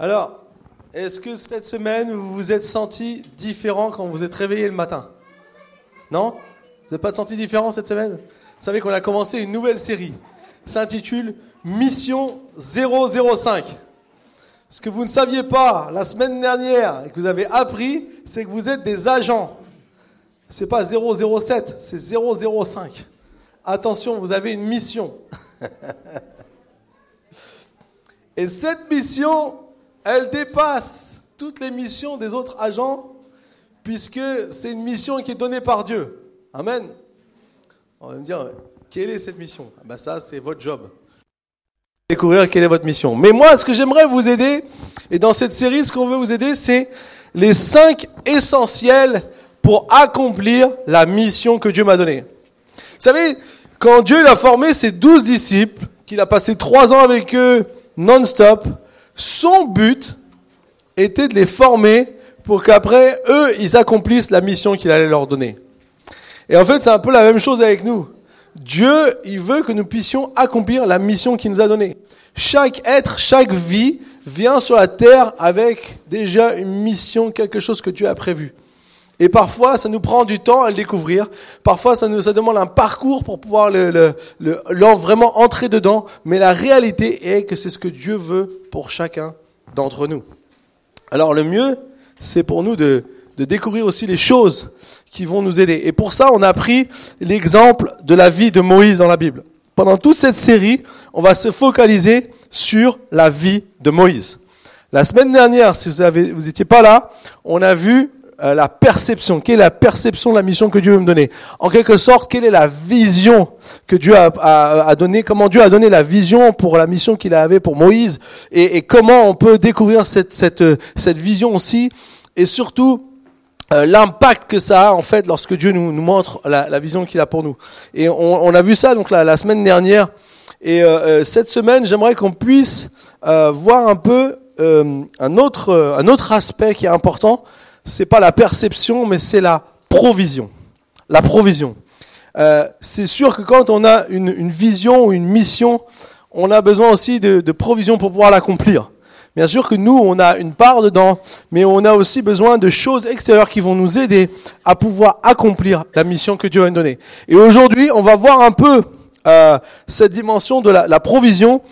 Alors, est-ce que cette semaine, vous vous êtes senti différent quand vous êtes réveillé le matin? Non? Vous n'êtes pas senti différent cette semaine? Vous savez qu'on a commencé une nouvelle série. s'intitule Mission 005. Ce que vous ne saviez pas la semaine dernière et que vous avez appris, c'est que vous êtes des agents. C'est pas 007, c'est 005. Attention, vous avez une mission. et cette mission, elle dépasse toutes les missions des autres agents, puisque c'est une mission qui est donnée par Dieu. Amen. On va me dire, quelle est cette mission? Ben Ça, c'est votre job. Découvrir quelle est votre mission. Mais moi, ce que j'aimerais vous aider, et dans cette série, ce qu'on veut vous aider, c'est les cinq essentiels pour accomplir la mission que Dieu m'a donnée. Vous savez, quand Dieu a formé ses douze disciples, qu'il a passé trois ans avec eux non-stop, son but était de les former pour qu'après, eux, ils accomplissent la mission qu'il allait leur donner. Et en fait, c'est un peu la même chose avec nous. Dieu, il veut que nous puissions accomplir la mission qu'il nous a donnée. Chaque être, chaque vie vient sur la terre avec déjà une mission, quelque chose que Dieu a prévu. Et parfois, ça nous prend du temps à le découvrir. Parfois, ça nous ça demande un parcours pour pouvoir le, le, le, vraiment entrer dedans. Mais la réalité est que c'est ce que Dieu veut pour chacun d'entre nous. Alors, le mieux, c'est pour nous de, de découvrir aussi les choses qui vont nous aider. Et pour ça, on a pris l'exemple de la vie de Moïse dans la Bible. Pendant toute cette série, on va se focaliser sur la vie de Moïse. La semaine dernière, si vous avez, vous pas là, on a vu euh, la perception. Quelle est la perception de la mission que Dieu veut me donner En quelque sorte, quelle est la vision que Dieu a, a, donné Comment Dieu a donné la vision pour la mission qu'il avait pour Moïse et, et, comment on peut découvrir cette, cette, cette vision aussi Et surtout, euh, l'impact que ça a en fait lorsque Dieu nous, nous montre la, la vision qu'il a pour nous. Et on, on, a vu ça donc la, la semaine dernière. Et euh, cette semaine, j'aimerais qu'on puisse voir un peu un autre un autre aspect qui est important c'est pas la perception, mais c'est la provision. La provision. Euh, c'est sûr que quand on a une, une, vision ou une mission, on a besoin aussi de, de provision pour pouvoir l'accomplir. Bien sûr que nous, on a une part dedans, mais on a aussi besoin de choses extérieures qui vont nous aider à pouvoir accomplir la mission que Dieu va nous donner. Et aujourd'hui, on va voir un peu euh, cette dimension de la, la provision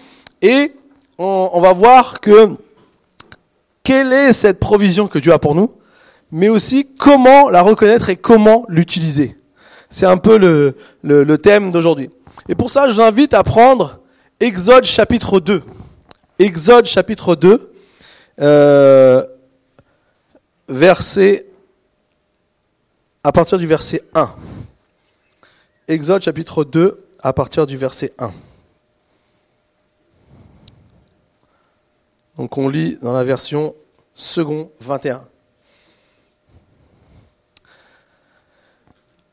et on, on va voir que quelle est cette provision que Dieu a pour nous mais aussi comment la reconnaître et comment l'utiliser. C'est un peu le, thème d'aujourd'hui. Et pour ça, je vous invite à prendre Exode chapitre 2. Exode chapitre 2, euh, verset, à partir du verset 1. Exode chapitre 2, à partir du verset 1. Donc on lit dans la version second 21.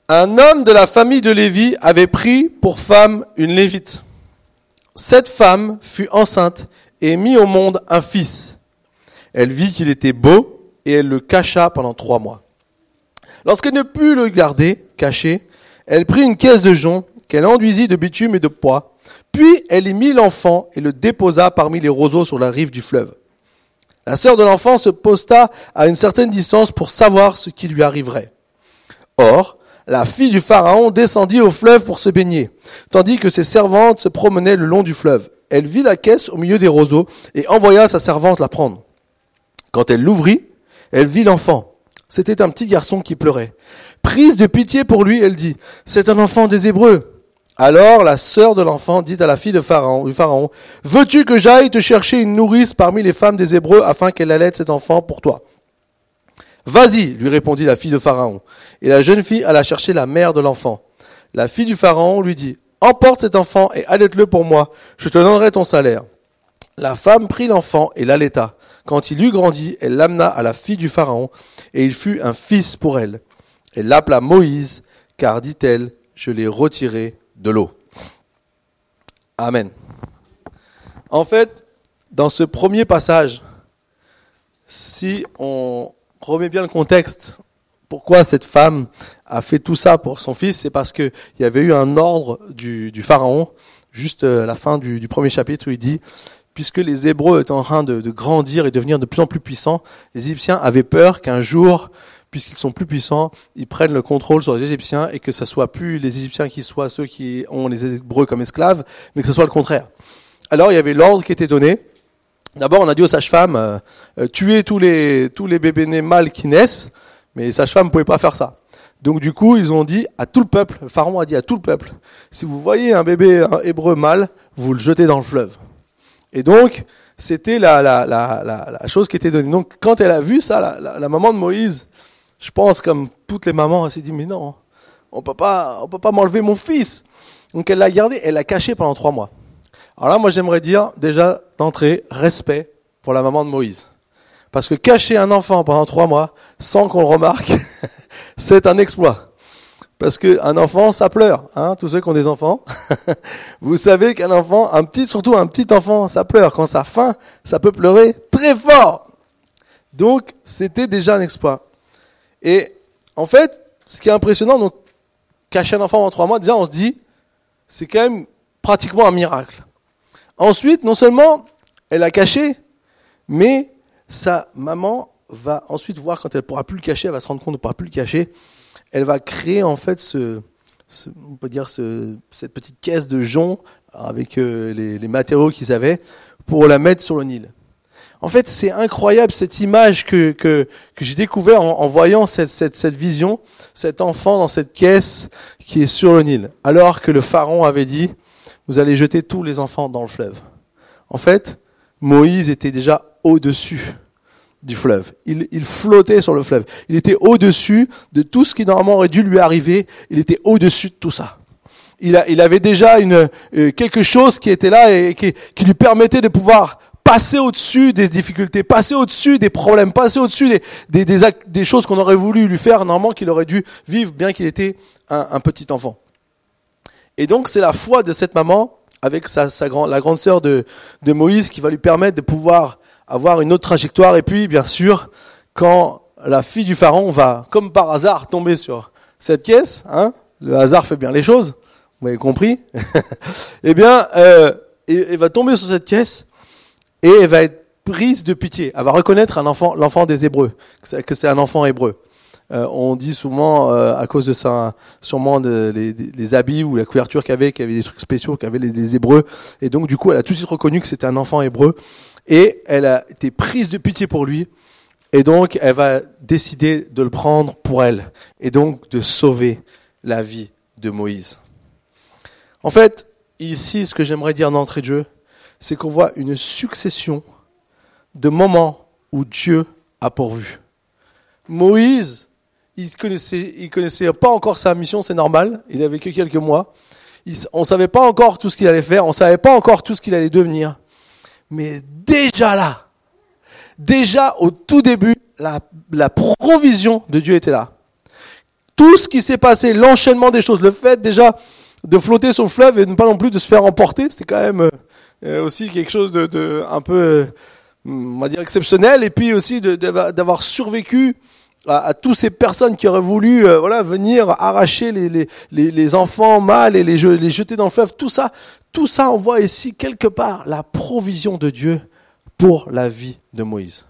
Un homme de la famille de Lévi avait pris pour femme une Lévite. Cette femme fut enceinte et mit au monde un fils. Elle vit qu'il était beau et elle le cacha pendant trois mois. Lorsqu'elle ne put le garder caché, elle prit une caisse de jonc qu'elle enduisit de bitume et de poids, puis elle y mit l'enfant et le déposa parmi les roseaux sur la rive du fleuve. La sœur de l'enfant se posta à une certaine distance pour savoir ce qui lui arriverait. Or, la fille du Pharaon descendit au fleuve pour se baigner, tandis que ses servantes se promenaient le long du fleuve. Elle vit la caisse au milieu des roseaux et envoya sa servante la prendre. Quand elle l'ouvrit, elle vit l'enfant. C'était un petit garçon qui pleurait. Prise de pitié pour lui, elle dit, c'est un enfant des Hébreux. Alors la sœur de l'enfant dit à la fille de du Pharaon, veux-tu que j'aille te chercher une nourrice parmi les femmes des Hébreux afin qu'elle allaite cet enfant pour toi? Vas-y, lui répondit la fille de Pharaon. Et la jeune fille alla chercher la mère de l'enfant. La fille du Pharaon lui dit, Emporte cet enfant et allaite-le pour moi, je te donnerai ton salaire. La femme prit l'enfant et l'allaita. Quand il eut grandi, elle l'amena à la fille du Pharaon, et il fut un fils pour elle. Elle l'appela Moïse, car, dit-elle, je l'ai retiré de l'eau. Amen. En fait, dans ce premier passage, si on, remet bien le contexte. Pourquoi cette femme a fait tout ça pour son fils? C'est parce qu'il y avait eu un ordre du, du pharaon, juste à la fin du, du, premier chapitre, où il dit puisque les Hébreux étaient en train de, de grandir et devenir de plus en plus puissants, les Égyptiens avaient peur qu'un jour, puisqu'ils sont plus puissants, ils prennent le contrôle sur les Égyptiens et que ce soit plus les Égyptiens qui soient ceux qui ont les Hébreux comme esclaves, mais que ce soit le contraire. Alors il y avait l'ordre qui était donné. D'abord, on a dit aux sages-femmes euh, euh, tuer tous les tous les bébés nés mâles qui naissent, mais les sages-femmes ne pouvaient pas faire ça. Donc du coup, ils ont dit à tout le peuple, le pharaon a dit à tout le peuple, si vous voyez un bébé hébreu mâle, vous le jetez dans le fleuve. Et donc, c'était la, la, la, la, chose qui était donnée. Donc quand elle a vu ça, la, la maman de Moïse, je pense comme toutes les mamans, elle s'est dit, mais non, on peut pas, on peut pas m'enlever mon fils. Donc elle l'a gardé, elle l'a caché pendant trois mois. Alors là, moi j'aimerais dire déjà d'entrée, respect pour la maman de Moïse. Parce que cacher un enfant pendant trois mois sans qu'on le remarque, c'est un exploit. Parce qu'un enfant, ça pleure. Hein, tous ceux qui ont des enfants, vous savez qu'un enfant, un petit, surtout un petit enfant, ça pleure. Quand ça a faim, ça peut pleurer très fort. Donc, c'était déjà un exploit. Et en fait, ce qui est impressionnant, donc cacher un enfant pendant trois mois, déjà on se dit, c'est quand même pratiquement un miracle. Ensuite, non seulement elle a caché, mais sa maman va ensuite voir quand elle pourra plus le cacher, elle va se rendre compte de ne pourra plus le cacher. Elle va créer en fait ce, on peut dire ce, cette petite caisse de jonc avec euh, les, les, matériaux qu'ils avaient pour la mettre sur le Nil. En fait, c'est incroyable cette image que, que, que j'ai découvert en, en, voyant cette, cette, cette vision, cet enfant dans cette caisse qui est sur le Nil, alors que le pharaon avait dit, vous allez jeter tous les enfants dans le fleuve. En fait, Moïse était déjà au-dessus du fleuve. Il, flottait sur le fleuve. Il était au-dessus de tout ce qui normalement aurait dû lui arriver. Il était au-dessus de tout ça. Il, avait déjà euh, quelque chose qui était là et qui, lui permettait de pouvoir passer au-dessus des difficultés, passer au-dessus des problèmes, passer au-dessus des, des, des, choses qu'on aurait voulu lui faire, normalement qu'il aurait dû vivre, bien qu'il était un, petit enfant. Et donc c'est la foi de cette maman avec sa, sa grand, la grande sœur de, de Moïse qui va lui permettre de pouvoir avoir une autre trajectoire. Et puis, bien sûr, quand la fille du pharaon va, comme par hasard, tomber sur cette caisse, hein, le hasard fait bien les choses, vous m'avez compris, eh bien, euh, elle va tomber sur cette caisse et elle va être prise de pitié. Elle va reconnaître un enfant, l'enfant des Hébreux, que c'est un enfant hébreu. Euh, on dit souvent euh, à cause de ça, sûrement de, les, habits ou la couverture qu'il avait, qu'il y avait des trucs spéciaux, qu'il avait les, les Hébreux, et donc du coup, elle a tout de suite reconnu que c'était un enfant hébreu et elle a été prise de pitié pour lui, et donc elle va décider de le prendre pour elle, et donc de sauver la vie de Moïse. En fait, ici, ce que j'aimerais dire d'entrée de jeu, c'est qu'on voit une succession de moments où Dieu a pourvu. Moïse, il connaissait, il connaissait pas encore sa mission, c'est normal, il avait que quelques mois. on savait pas encore tout ce qu'il allait faire, on savait pas encore tout ce qu'il allait devenir. Mais déjà là, déjà au tout début, la, la provision de Dieu était là. Tout ce qui s'est passé, l'enchaînement des choses, le fait déjà de flotter sur le fleuve et pas non plus de se faire emporter, c'était quand même euh, aussi quelque chose de, de un peu, euh, on va dire exceptionnel, et puis aussi d'avoir survécu à, toutes ces personnes qui auraient voulu euh, voilà venir arracher les, les, les, les enfants mâles et les, les jeter dans le fleuve, tout ça, tout ça, on voit ici quelque part la provision de Dieu pour la vie de Moïse.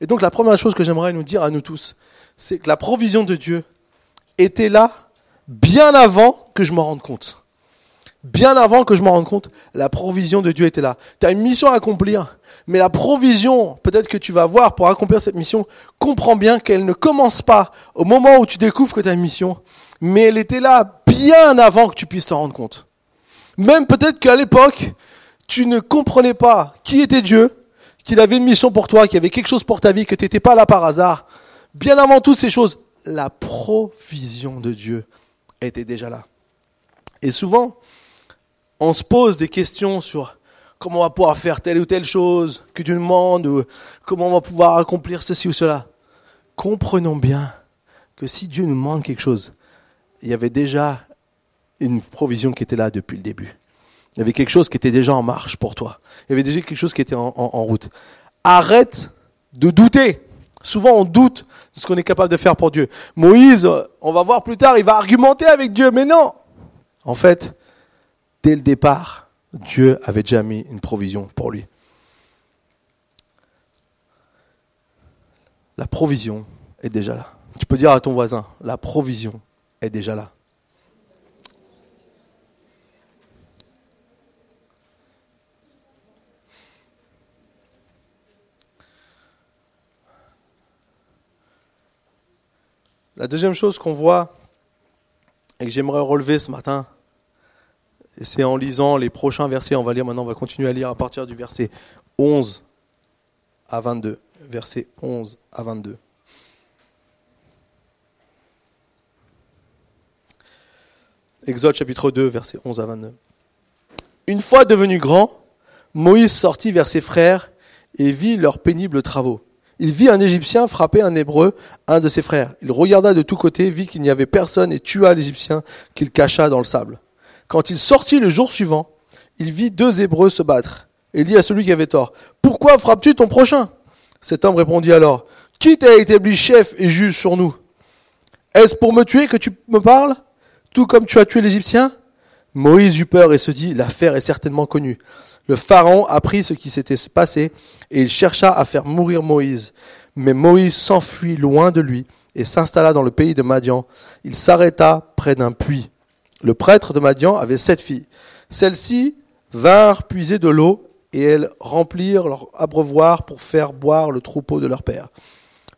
Et donc la première chose que j'aimerais nous dire à nous tous, c'est que la provision de Dieu était là bien avant que je m'en rende compte. Bien avant que je m'en rende compte, la provision de Dieu était là. Tu as une mission à accomplir, mais la provision, peut-être que tu vas voir pour accomplir cette mission, comprends bien qu'elle ne commence pas au moment où tu découvres que tu as une mission, mais elle était là bien avant que tu puisses te rendre compte. Même peut-être qu'à l'époque, tu ne comprenais pas qui était Dieu, qu'il avait une mission pour toi, qu'il y avait quelque chose pour ta vie, que tu n'étais pas là par hasard. Bien avant toutes ces choses, la provision de Dieu était déjà là. Et souvent, on se pose des questions sur comment on va pouvoir faire telle ou telle chose que Dieu demande, ou comment on va pouvoir accomplir ceci ou cela. Comprenons bien que si Dieu nous demande quelque chose, il y avait déjà une provision qui était là depuis le début. Il y avait quelque chose qui était déjà en marche pour toi. Il y avait déjà quelque chose qui était en, route. Arrête de douter. Souvent, on doute de ce qu'on est capable de faire pour Dieu. Moïse, on va voir plus tard, il va argumenter avec Dieu, mais non. En fait, dès le départ, Dieu avait déjà mis une provision pour lui. La provision est déjà là. Tu peux dire à ton voisin, la provision est déjà là. La deuxième chose qu'on voit et que j'aimerais relever ce matin, c'est en lisant les prochains versets, on va lire maintenant, on va continuer à lire à partir du verset 11 à 22. Verset 11 à 22. Exode chapitre 2, verset 11 à 22. Une fois devenu grand, Moïse sortit vers ses frères et vit leurs pénibles travaux. Il vit un Égyptien frapper un Hébreu, un de ses frères. Il regarda de tous côtés, vit qu'il n'y avait personne et tua l'Égyptien qu'il cacha dans le sable. Quand il sortit le jour suivant, il vit deux Hébreux se battre. Et il dit à celui qui avait tort, Pourquoi frappes-tu ton prochain? Cet homme répondit alors, Qui t'a établi chef et juge sur nous Est-ce pour me tuer que tu me parles? Tout comme tu as tué l'Égyptien? Moïse eut peur et se dit, L'affaire est certainement connue. Le Pharaon apprit ce qui s'était passé et il chercha à faire mourir Moïse. Mais Moïse s'enfuit loin de lui et s'installa dans le pays de Madian. Il s'arrêta près d'un puits. Le prêtre de Madian avait sept filles. Celles-ci vinrent puiser de l'eau et elles remplirent leur abreuvoir pour faire boire le troupeau de leur père.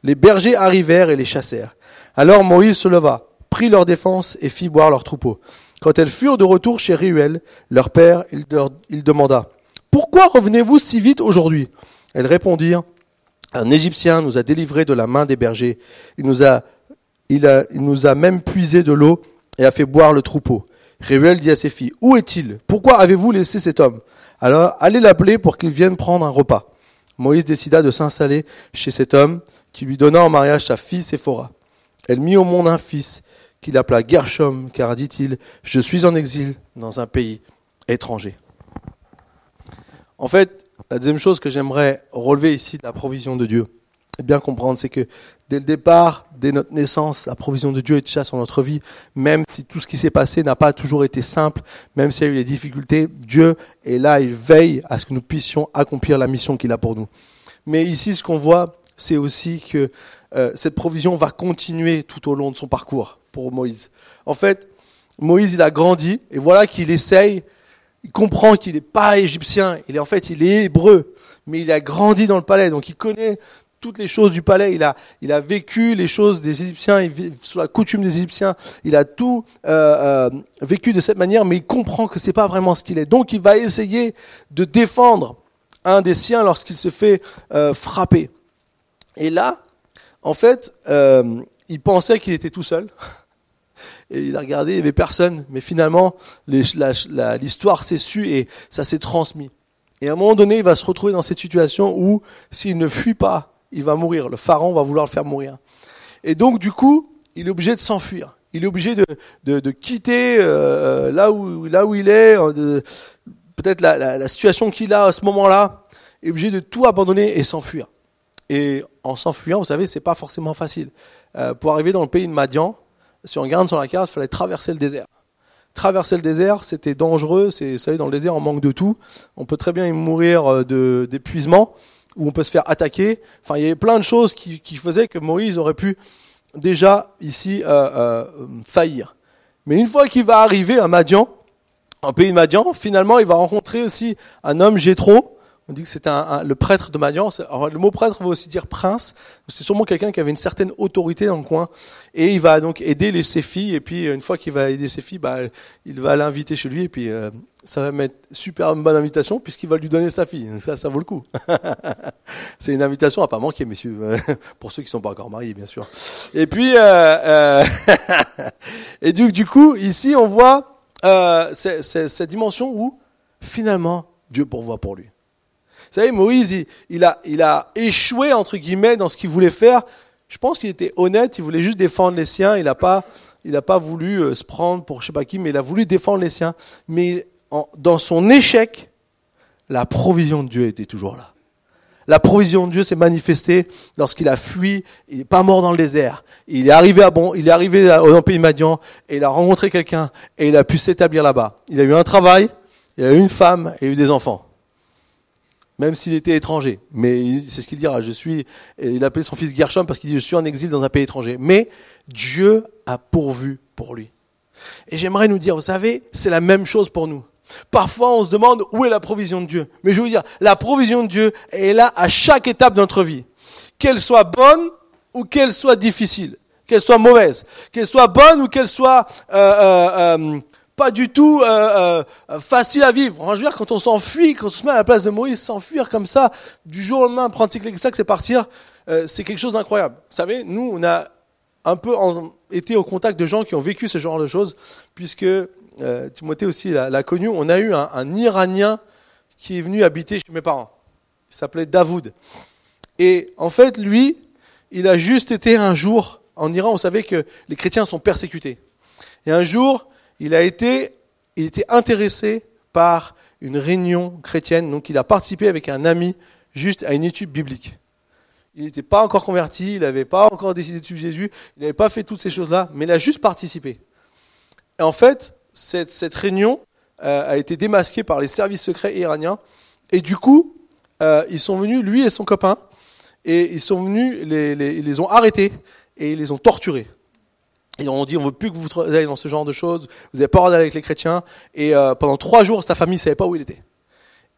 Les bergers arrivèrent et les chassèrent. Alors Moïse se leva, prit leur défense et fit boire leur troupeau. Quand elles furent de retour chez Ruel, leur père, il, il demanda pourquoi revenez-vous si vite aujourd'hui? Elles répondirent, un Égyptien nous a délivrés de la main des bergers. Il nous a, il a, il nous a même puisé de l'eau et a fait boire le troupeau. Réuel dit à ses filles, Où est-il? Pourquoi avez-vous laissé cet homme? Alors allez l'appeler pour qu'il vienne prendre un repas. Moïse décida de s'installer chez cet homme qui lui donna en mariage sa fille Séphora. Elle mit au monde un fils qu'il appela Gershom, car dit-il, je suis en exil dans un pays étranger. En fait, la deuxième chose que j'aimerais relever ici de la provision de Dieu, et bien comprendre, c'est que dès le départ, dès notre naissance, la provision de Dieu est déjà sur notre vie, même si tout ce qui s'est passé n'a pas toujours été simple, même s'il y a eu des difficultés, Dieu est là, il veille à ce que nous puissions accomplir la mission qu'il a pour nous. Mais ici, ce qu'on voit, c'est aussi que euh, cette provision va continuer tout au long de son parcours pour Moïse. En fait, Moïse, il a grandi, et voilà qu'il essaye il comprend qu'il n'est pas égyptien, il est en fait il est hébreu, mais il a grandi dans le palais, donc il connaît toutes les choses du palais, il a, il a vécu les choses des Égyptiens, il vit sur la coutume des Égyptiens, il a tout euh, euh, vécu de cette manière, mais il comprend que c'est pas vraiment ce qu'il est. Donc il va essayer de défendre un des siens lorsqu'il se fait euh, frapper. Et là, en fait, il pensait qu'il était tout seul. et il a regardé, il n'y avait personne. Mais finalement, l'histoire s'est su et ça s'est transmis. Et à un moment donné, il va se retrouver dans cette situation où, s'il ne fuit pas, il va mourir. Le pharaon va vouloir le faire mourir. Et donc, du coup, il est obligé de s'enfuir. Il est obligé de, de, de quitter euh, là, où, là où il est, euh, peut-être la, la, la, situation qu'il a à ce moment-là. Il est obligé de tout abandonner et s'enfuir. Et en s'enfuyant, vous savez, c'est pas forcément facile. Euh, pour arriver dans le pays de Madian, si on regarde sur la carte, il fallait traverser le désert. Traverser le désert, c'était dangereux. C'est, vous savez, dans le désert, on manque de tout. On peut très bien y mourir euh, d'épuisement, ou on peut se faire attaquer. Enfin, il y avait plein de choses qui, faisaient que Moïse aurait pu déjà ici euh, euh, faillir. Mais une fois qu'il va arriver à Madian, en pays de Madian, finalement, il va rencontrer aussi un homme Jétro, on dit que c'est un, le prêtre de Madian. le mot prêtre veut aussi dire prince. C'est sûrement quelqu'un qui avait une certaine autorité dans le coin. Et il va donc aider les, ses filles. Et puis, une fois qu'il va aider ses filles, bah, il va l'inviter chez lui. Euh, ça va mettre super bonne invitation puisqu'il va lui donner sa fille. Ça, ça vaut le coup. c'est une invitation à pas manquer, messieurs. Pour ceux qui sont pas encore mariés, bien sûr. Et puis, euh, euh et du, coup, ici, on voit euh, cette dimension où, finalement, Dieu pourvoit pour lui. Vous savez, Moïse, il, a, il a échoué, entre guillemets, dans ce qu'il voulait faire. Je pense qu'il était honnête, il voulait juste défendre les siens. Il n'a pas, il a pas voulu euh, se prendre pour je sais pas qui, mais il a voulu défendre les siens. Mais dans son échec, la provision de Dieu était toujours là. La provision de Dieu s'est manifestée lorsqu'il a fui. Il n'est pas mort dans le désert. Il est arrivé à bon, il est arrivé au pays Madian et il a rencontré quelqu'un et il a pu s'établir là-bas. Il a eu un travail, il a eu une femme et il a eu des enfants. même s'il était étranger. Mais c'est ce qu'il dira. Je suis, il appelait son fils Gershom parce qu'il dit je suis en exil dans un pays étranger. Mais Dieu a pourvu pour lui. Et j'aimerais nous dire, vous savez, c'est la même chose pour nous. Parfois, on se demande où est la provision de Dieu. Mais je vous dire, la provision de Dieu est là à chaque étape de notre vie. Qu'elle soit bonne ou qu'elle soit difficile, qu'elle soit mauvaise, qu'elle soit bonne ou qu'elle soit euh, euh, euh pas du tout euh, euh, facile à vivre. veux dire, quand on s'enfuit, quand on se met à la place de Moïse, s'enfuir comme ça, du jour au lendemain, prendre ses clés, c'est partir, c'est quelque chose d'incroyable. Vous savez, nous, on a un peu été au contact de gens qui ont vécu ce genre de choses, puisque Timothée aussi l'a connu. On a eu un, Iranien qui est venu habiter chez mes parents. Il s'appelait Davoud. Et en fait, lui, il a juste été un jour en Iran. Vous savez que les chrétiens sont persécutés. Et un jour, il a été, il était intéressé par une réunion chrétienne, donc il a participé avec un ami juste à une étude biblique. Il n'était pas encore converti, il n'avait pas encore décidé de suivre Jésus, il n'avait pas fait toutes ces choses-là, mais il a juste participé. Et en fait, cette, réunion euh, a été démasquée par les services secrets iraniens, et du coup, euh, ils sont venus, lui et son copain, et ils sont venus, ils les ont arrêtés et ils les ont torturés. Et on dit, on veut plus que vous ayez dans ce genre de choses, vous n'avez pas d'aller avec les chrétiens. Et euh, pendant trois jours, sa famille ne savait pas où il était.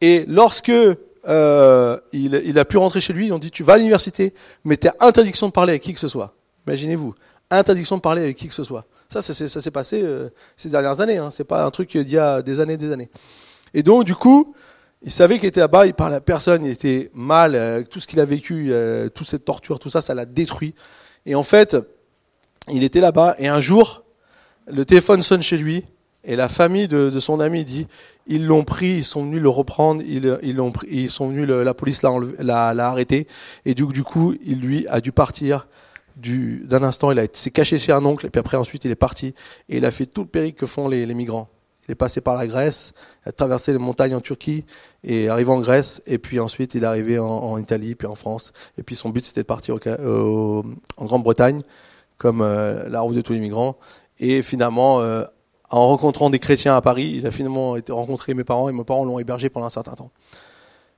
Et lorsque il, il, a pu rentrer chez lui, on dit, tu vas à l'université, mais tu as interdiction de parler avec qui que ce soit. Imaginez-vous, interdiction de parler avec qui que ce soit. Ça, ça, s'est passé euh, ces dernières années. Hein. C'est pas un truc d'il y a des années, des années. Et donc, du coup, il savait qu'il était là-bas, il parlait à personne, il était mal, euh, tout ce qu'il a vécu, euh, toute cette torture, tout ça, ça l'a détruit. Et en fait, il était là-bas et un jour, le téléphone sonne chez lui et la famille de, son ami dit ils l'ont pris, ils sont venus le reprendre, ils, ils l'ont pris, ils sont venus, la police l'a, arrêté et du coup, il lui a dû partir du, d'un instant, il s'est caché chez un oncle et puis après ensuite il est parti et il a fait tout le périple que font les, migrants. Il est passé par la Grèce, il a traversé les montagnes en Turquie et arrivé en Grèce et puis ensuite il est arrivé en, Italie puis en France et puis son but c'était de partir au, en Grande-Bretagne comme euh, la route de tous les migrants. Et finalement, euh, en rencontrant des chrétiens à Paris, il a finalement été rencontré mes parents et mes parents l'ont hébergé pendant un certain temps.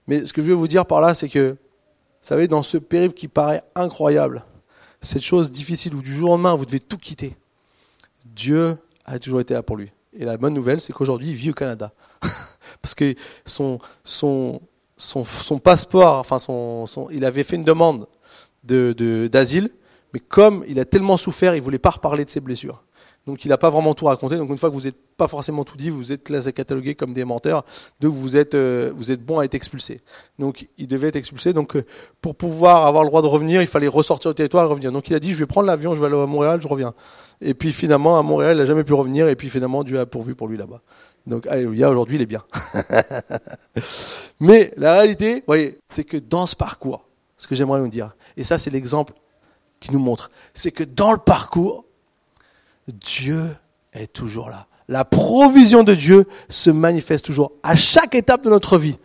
Mais ce que je veux vous dire par là, c'est que, vous savez, dans ce périple qui paraît incroyable, cette chose difficile où du jour au lendemain vous devez tout quitter, Dieu a toujours été là pour lui. Et la bonne nouvelle, c'est qu'aujourd'hui, il vit au Canada. Parce que son, passeport, enfin, son, son, il avait fait une demande d'asile. Mais comme il a tellement souffert, il voulait pas reparler de ses blessures. Donc il n'a pas vraiment tout raconté. Donc une fois que vous n'êtes pas forcément tout dit, vous êtes là catalogué comme des menteurs. Donc vous êtes euh, vous êtes bon à être expulsé. Donc il devait être expulsé. Donc euh, pour pouvoir avoir le droit de revenir, il fallait ressortir au territoire et revenir. Donc il a dit je vais prendre l'avion, je vais aller à Montréal, je reviens. Et puis finalement à Montréal, il n'a jamais pu revenir. Et puis finalement Dieu a pourvu pour lui là-bas. Donc alléluia, aujourd'hui il est bien. Mais la réalité, voyez, c'est que dans ce parcours, ce que j'aimerais vous dire, et ça c'est l'exemple qui nous montre, c'est que dans le parcours, Dieu est toujours là. La provision de Dieu se manifeste toujours à chaque étape de notre vie.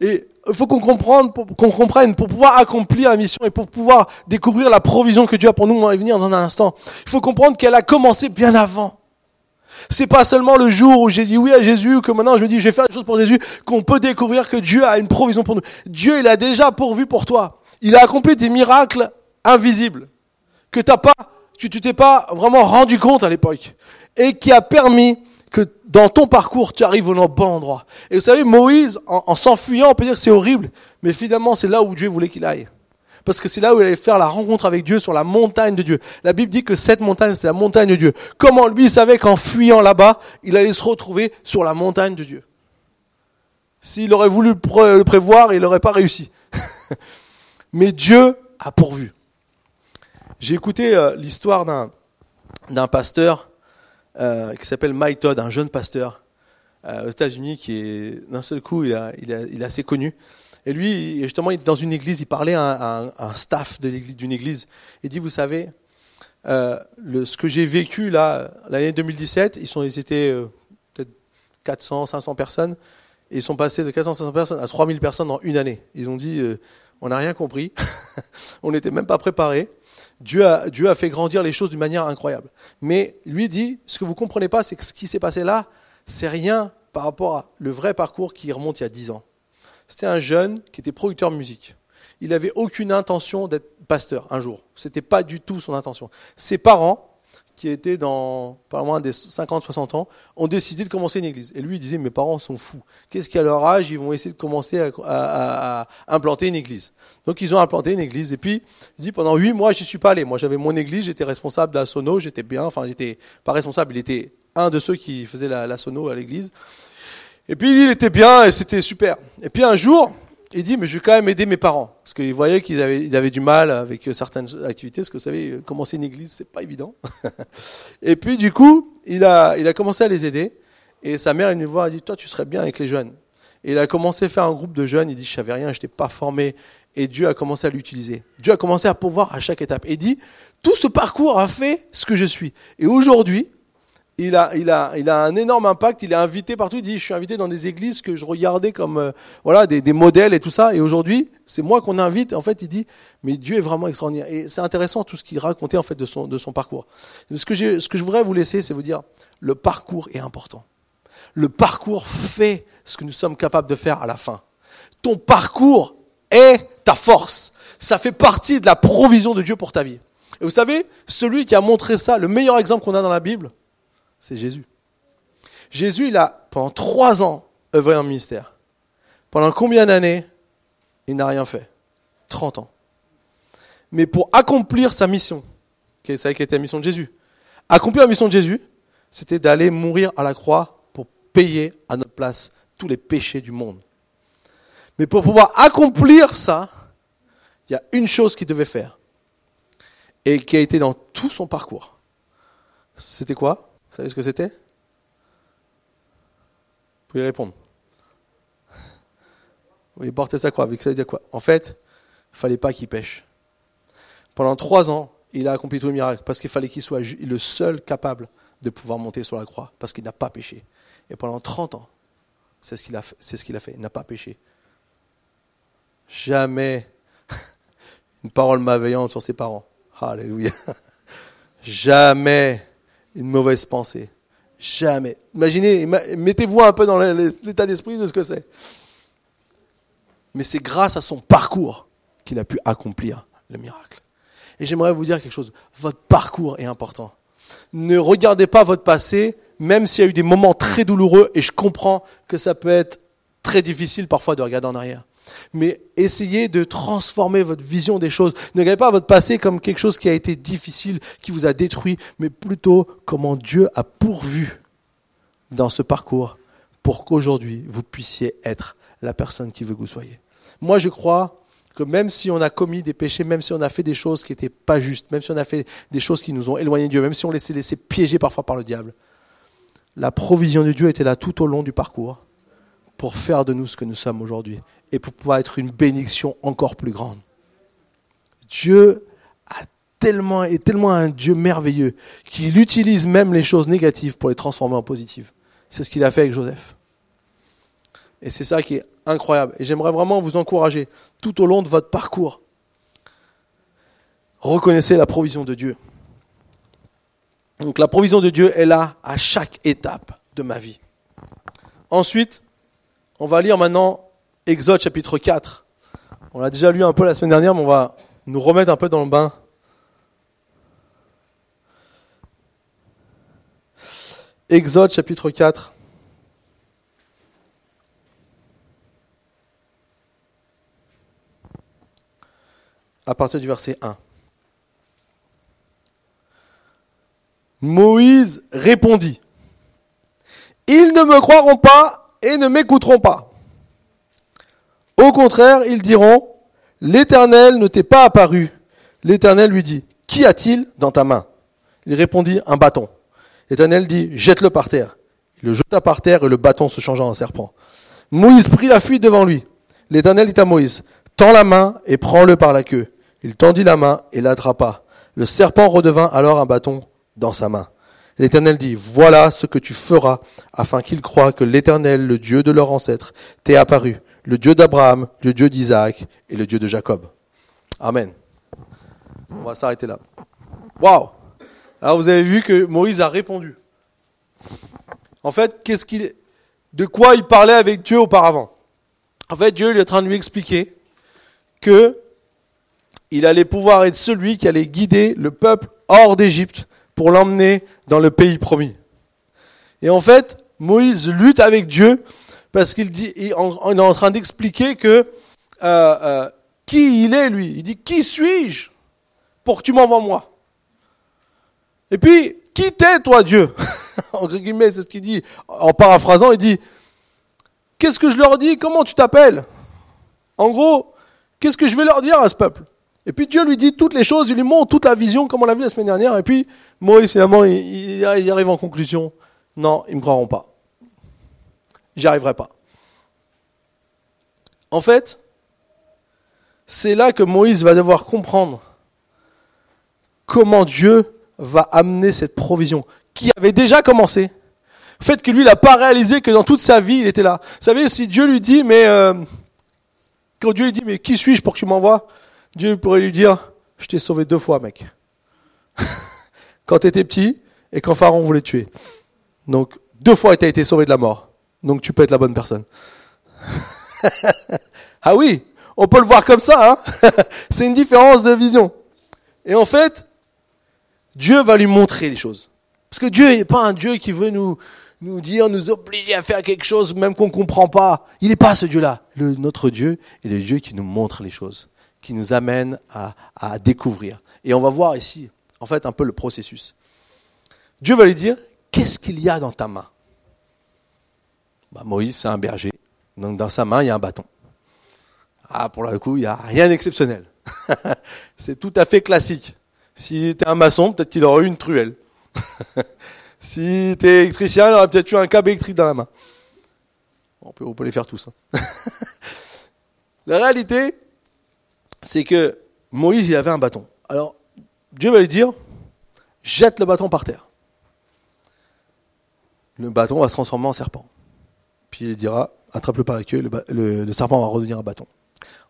Et il faut qu'on comprenne, qu'on comprenne pour pouvoir accomplir la mission et pour pouvoir découvrir la provision que Dieu a pour nous, on va venir dans un instant. Il faut comprendre qu'elle a commencé bien avant. C'est pas seulement le jour où j'ai dit oui à Jésus, que maintenant je me dis je vais faire des choses pour Jésus, qu'on peut découvrir que Dieu a une provision pour nous. Dieu, il a déjà pourvu pour toi. Il a accompli des miracles invisibles que t'as pas, tu t'es pas vraiment rendu compte à l'époque, et qui a permis que dans ton parcours, tu arrives au bon endroit. Et vous savez, Moïse, en, s'enfuyant, on peut dire que c'est horrible, mais finalement, c'est là où Dieu voulait qu'il aille. Parce que c'est là où il allait faire la rencontre avec Dieu sur la montagne de Dieu. La Bible dit que cette montagne, c'est la montagne de Dieu. Comment lui savait qu'en fuyant là-bas, il allait se retrouver sur la montagne de Dieu S'il aurait voulu le prévoir, il n'aurait pas réussi. Mais Dieu a pourvu. J'ai écouté euh, l'histoire d'un, d'un pasteur euh, qui s'appelle Mike Todd, un jeune pasteur euh, aux États-Unis qui est d'un seul coup il, a, il, a, assez connu. Et lui, justement, il était dans une église, il parlait à un, staff d'une église. Il dit, vous savez, ce que j'ai vécu là, l'année 2017, ils, sont, ils étaient peut-être 400, 500 personnes, et ils sont passés de 400, 500 personnes à 3000 personnes en une année. Ils ont dit, on n'a rien compris, on n'était même pas préparés. Dieu a, Dieu a fait grandir les choses d'une manière incroyable. Mais lui dit, ce que vous comprenez pas, c'est que ce qui s'est passé là, c'est rien par rapport à le vrai parcours qui remonte il y a dix ans. C'était un jeune qui était producteur de musique. Il n'avait aucune intention d'être pasteur un jour. C'était pas du tout son intention. Ses parents, qui étaient dans pas loin des 50-60 ans, ont décidé de commencer une église. Et lui, il disait, mes parents sont fous. Qu'est-ce qu'à leur âge, ils vont essayer de commencer à, à, à, implanter une église? Donc ils ont implanté une église. Et puis, il dit, pendant huit mois, je suis pas allé. Moi, j'avais mon église, j'étais responsable de la sono, j'étais bien, enfin, j'étais pas responsable, il était un de ceux qui faisait la, la sono à l'église. Et puis, il était bien et c'était super. Et puis, un jour, il dit, mais je vais quand même aider mes parents. Parce qu'il voyait qu'ils avaient, ils avaient du mal avec certaines activités. Parce que vous savez, commencer une église, c'est pas évident. et puis, du coup, il a, il a commencé à les aider. Et sa mère, elle nous voit, elle dit, toi, tu serais bien avec les jeunes. Et il a commencé à faire un groupe de jeunes. Il dit, je savais rien, je n'étais pas formé. Et Dieu a commencé à l'utiliser. Dieu a commencé à pouvoir à chaque étape. Et dit, tout ce parcours a fait ce que je suis. Et aujourd'hui, il a, il, a, il a un énorme impact. Il est invité partout. Il dit, je suis invité dans des églises que je regardais comme euh, voilà des, des, modèles et tout ça. Et aujourd'hui, c'est moi qu'on invite. En fait, il dit, mais Dieu est vraiment extraordinaire. Et c'est intéressant tout ce qu'il racontait en fait de son, de son parcours. Ce que, ce que je voudrais vous laisser, c'est vous dire, le parcours est important. Le parcours fait ce que nous sommes capables de faire à la fin. Ton parcours est ta force. Ça fait partie de la provision de Dieu pour ta vie. Et vous savez, celui qui a montré ça, le meilleur exemple qu'on a dans la Bible, c'est Jésus. Jésus, il a, pendant trois ans, œuvré en ministère. Pendant combien d'années? Il n'a rien fait. 30 ans. Mais pour accomplir sa mission, c'est ça qui était la mission de Jésus, accomplir la mission de Jésus, c'était d'aller mourir à la croix pour payer à notre place tous les péchés du monde. Mais pour pouvoir accomplir ça, il y a une chose qu'il devait faire, et qui a été dans tout son parcours. C'était quoi? Vous savez ce que c'était? Vous pouvez répondre. Oui, porter sa croix. Ça, dire quoi? En fait, il fallait pas qu'il pêche. Pendant trois ans, il a accompli tout le miracle parce qu'il fallait qu'il soit le seul capable de pouvoir monter sur la croix parce qu'il n'a pas péché. Et pendant 30 ans, c'est ce qu'il a fait. Ce qu'il a fait. Il n'a pas péché. Jamais une parole malveillante sur ses parents. Alléluia. Jamais une mauvaise pensée. Jamais. Imaginez, mettez-vous un peu dans l'état d'esprit de ce que c'est. Mais c'est grâce à son parcours qu'il a pu accomplir le miracle. Et j'aimerais vous dire quelque chose. Votre parcours est important. Ne regardez pas votre passé, même s'il y a eu des moments très douloureux, et je comprends que ça peut être très difficile parfois de regarder en arrière mais essayez de transformer votre vision des choses. Ne regardez pas votre passé comme quelque chose qui a été difficile, qui vous a détruit, mais plutôt comment Dieu a pourvu dans ce parcours pour qu'aujourd'hui vous puissiez être la personne qui veut que vous soyez. Moi, je crois que même si on a commis des péchés, même si on a fait des choses qui n'étaient pas justes, même si on a fait des choses qui nous ont éloignés de Dieu, même si on s'est laissé piéger parfois par le diable, la provision de Dieu était là tout au long du parcours pour faire de nous ce que nous sommes aujourd'hui et pour pouvoir être une bénédiction encore plus grande. Dieu a tellement, est tellement un Dieu merveilleux qu'il utilise même les choses négatives pour les transformer en positives. C'est ce qu'il a fait avec Joseph. Et c'est ça qui est incroyable. Et j'aimerais vraiment vous encourager tout au long de votre parcours. Reconnaissez la provision de Dieu. Donc la provision de Dieu est là à chaque étape de ma vie. Ensuite, on va lire maintenant Exode chapitre 4. On l'a déjà lu un peu la semaine dernière, mais on va nous remettre un peu dans le bain. Exode chapitre 4. À partir du verset 1. Moïse répondit, Ils ne me croiront pas et ne m'écouteront pas. Au contraire, ils diront, l'Éternel ne t'est pas apparu. L'Éternel lui dit, Qu'y a-t-il dans ta main? Il répondit, Un bâton. L'Éternel dit, Jette-le par terre. Il le jeta par terre et le bâton se changea en serpent. Moïse prit la fuite devant lui. L'Éternel dit à Moïse, Tends la main et prends-le par la queue. Il tendit la main et l'attrapa. Le serpent redevint alors un bâton dans sa main. L'Éternel dit, Voilà ce que tu feras afin qu'ils croient que l'Éternel, le Dieu de leur ancêtre, t'est apparu le Dieu d'Abraham, le Dieu d'Isaac et le Dieu de Jacob. Amen. On va s'arrêter là. Waouh Alors vous avez vu que Moïse a répondu. En fait, qu'est-ce qu'il, de quoi il parlait avec Dieu auparavant? En fait, Dieu est en train de lui expliquer que il allait pouvoir être celui qui allait guider le peuple hors d'Égypte pour l'emmener dans le pays promis. Et en fait, Moïse lutte avec Dieu parce qu'il dit, il est en train d'expliquer que euh, euh, qui il est lui. Il dit qui suis-je pour que tu m'envoies moi? Et puis qui t'es toi Dieu? Entre guillemets, c'est ce qu'il dit en paraphrasant. Il dit qu'est-ce que je leur dis? Comment tu t'appelles? En gros, qu'est-ce que je vais leur dire à ce peuple? Et puis Dieu lui dit toutes les choses, il lui montre toute la vision comme on l'a vu la semaine dernière. Et puis Moïse finalement il, arrive en conclusion non, ils ne me croiront pas. J'y arriverai pas. En fait, c'est là que Moïse va devoir comprendre comment Dieu va amener cette provision, qui avait déjà commencé. Le fait que lui, il n'a pas réalisé que dans toute sa vie, il était là. Vous savez, si Dieu lui dit, mais euh, quand Dieu lui dit, mais qui suis-je pour que tu m'envoies? Dieu pourrait lui dire, je t'ai sauvé deux fois, mec. quand tu étais petit et quand Pharaon voulait tuer. Donc, deux fois, tu as été sauvé de la mort. Donc, tu peux être la bonne personne. ah oui, on peut le voir comme ça. Hein C'est une différence de vision. Et en fait, Dieu va lui montrer les choses. Parce que Dieu n'est pas un Dieu qui veut nous, nous dire, nous obliger à faire quelque chose même qu'on ne comprend pas. Il n'est pas ce Dieu-là. notre Dieu est le Dieu qui nous montre les choses, qui nous amène à, découvrir. Et on va voir ici, en fait, un peu le processus. Dieu va lui dire, qu'est-ce qu'il y a dans ta main? Bah, Moïse, c'est un berger. Donc dans sa main, il y a un bâton. Ah, pour le coup, il n'y a rien d'exceptionnel. c'est tout à fait classique. Si tu un maçon, peut-être qu'il aurait eu une truelle. si tu es électricien, il aurait peut-être eu un câble électrique dans la main. On peut, on peut les faire tous. Hein. la réalité, c'est que Moïse, il avait un bâton. Alors, Dieu va lui dire, jette le bâton par terre le bâton va se transformer en serpent. Puis il dira, attrape-le par la le, serpent va redevenir un bâton.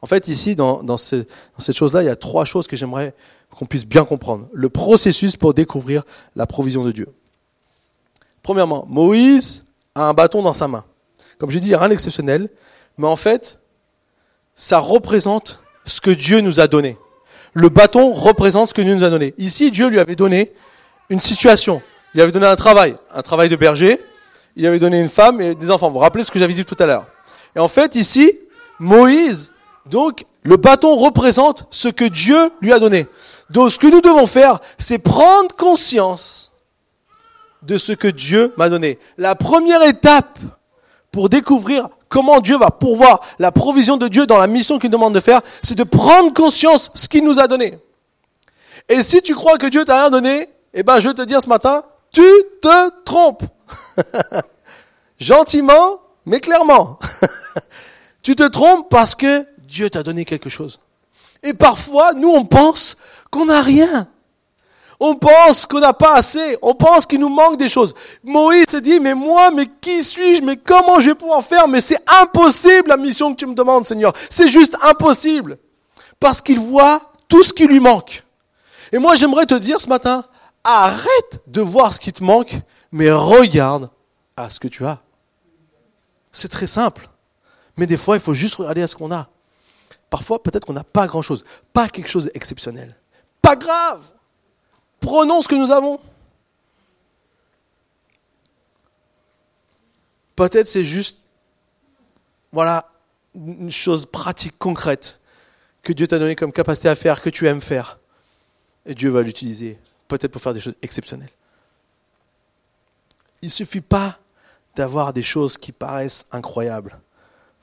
En fait, ici, dans, dans, cette chose-là, il y a trois choses que j'aimerais qu'on puisse bien comprendre. Le processus pour découvrir la provision de Dieu. Premièrement, Moïse a un bâton dans sa main. Comme je dis, il n'y a rien d'exceptionnel, mais en fait, ça représente ce que Dieu nous a donné. Le bâton représente ce que Dieu nous a donné. Ici, Dieu lui avait donné une situation, il avait donné un travail, un travail de berger. Il avait donné une femme et des enfants. Vous vous rappelez ce que j'avais dit tout à l'heure. Et en fait, ici, Moïse, donc, le bâton représente ce que Dieu lui a donné. Donc, ce que nous devons faire, c'est prendre conscience de ce que Dieu m'a donné. La première étape pour découvrir comment Dieu va pourvoir la provision de Dieu dans la mission qu'il demande de faire, c'est de prendre conscience ce qu'il nous a donné. Et si tu crois que Dieu t'a rien donné, eh ben, je vais te dire ce matin, tu te trompes. Gentiment, mais clairement. tu te trompes parce que Dieu t'a donné quelque chose. Et parfois, nous, on pense qu'on n'a rien. On pense qu'on n'a pas assez. On pense qu'il nous manque des choses. Moïse se dit, mais moi, mais qui suis-je? Mais comment je vais pouvoir faire? Mais c'est impossible la mission que tu me demandes, Seigneur. C'est juste impossible. Parce qu'il voit tout ce qui lui manque. Et moi, j'aimerais te dire ce matin, arrête de voir ce qui te manque, mais regarde à ce que tu as. C'est très simple. Mais des fois, il faut juste regarder à ce qu'on a. Parfois, peut-être qu'on n'a pas grand-chose, pas quelque chose d'exceptionnel. Pas grave. Prenons ce que nous avons. Peut-être c'est juste, voilà, une chose pratique, concrète, que Dieu t'a donné comme capacité à faire, que tu aimes faire. Et Dieu va l'utiliser peut-être pour faire des choses exceptionnelles. Il ne suffit pas d'avoir des choses qui paraissent incroyables